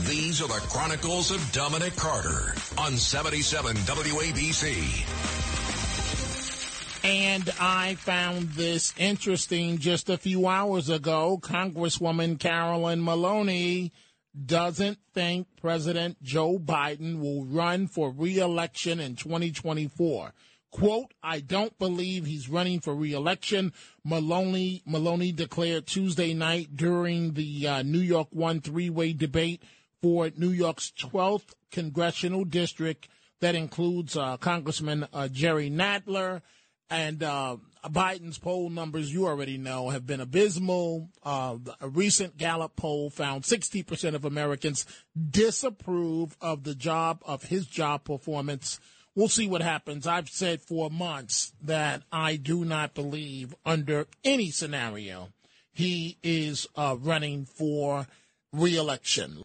These are the Chronicles of Dominic Carter on 77 WABC. And I found this interesting just a few hours ago. Congresswoman Carolyn Maloney doesn't think President Joe Biden will run for reelection in 2024. Quote, I don't believe he's running for reelection. Maloney, Maloney declared Tuesday night during the uh, New York One three way debate for New York's 12th congressional district that includes uh, Congressman uh, Jerry Nadler. And uh, Biden's poll numbers, you already know, have been abysmal. Uh, a recent Gallup poll found 60% of Americans disapprove of the job, of his job performance. We'll see what happens. I've said for months that I do not believe under any scenario he is uh, running for reelection.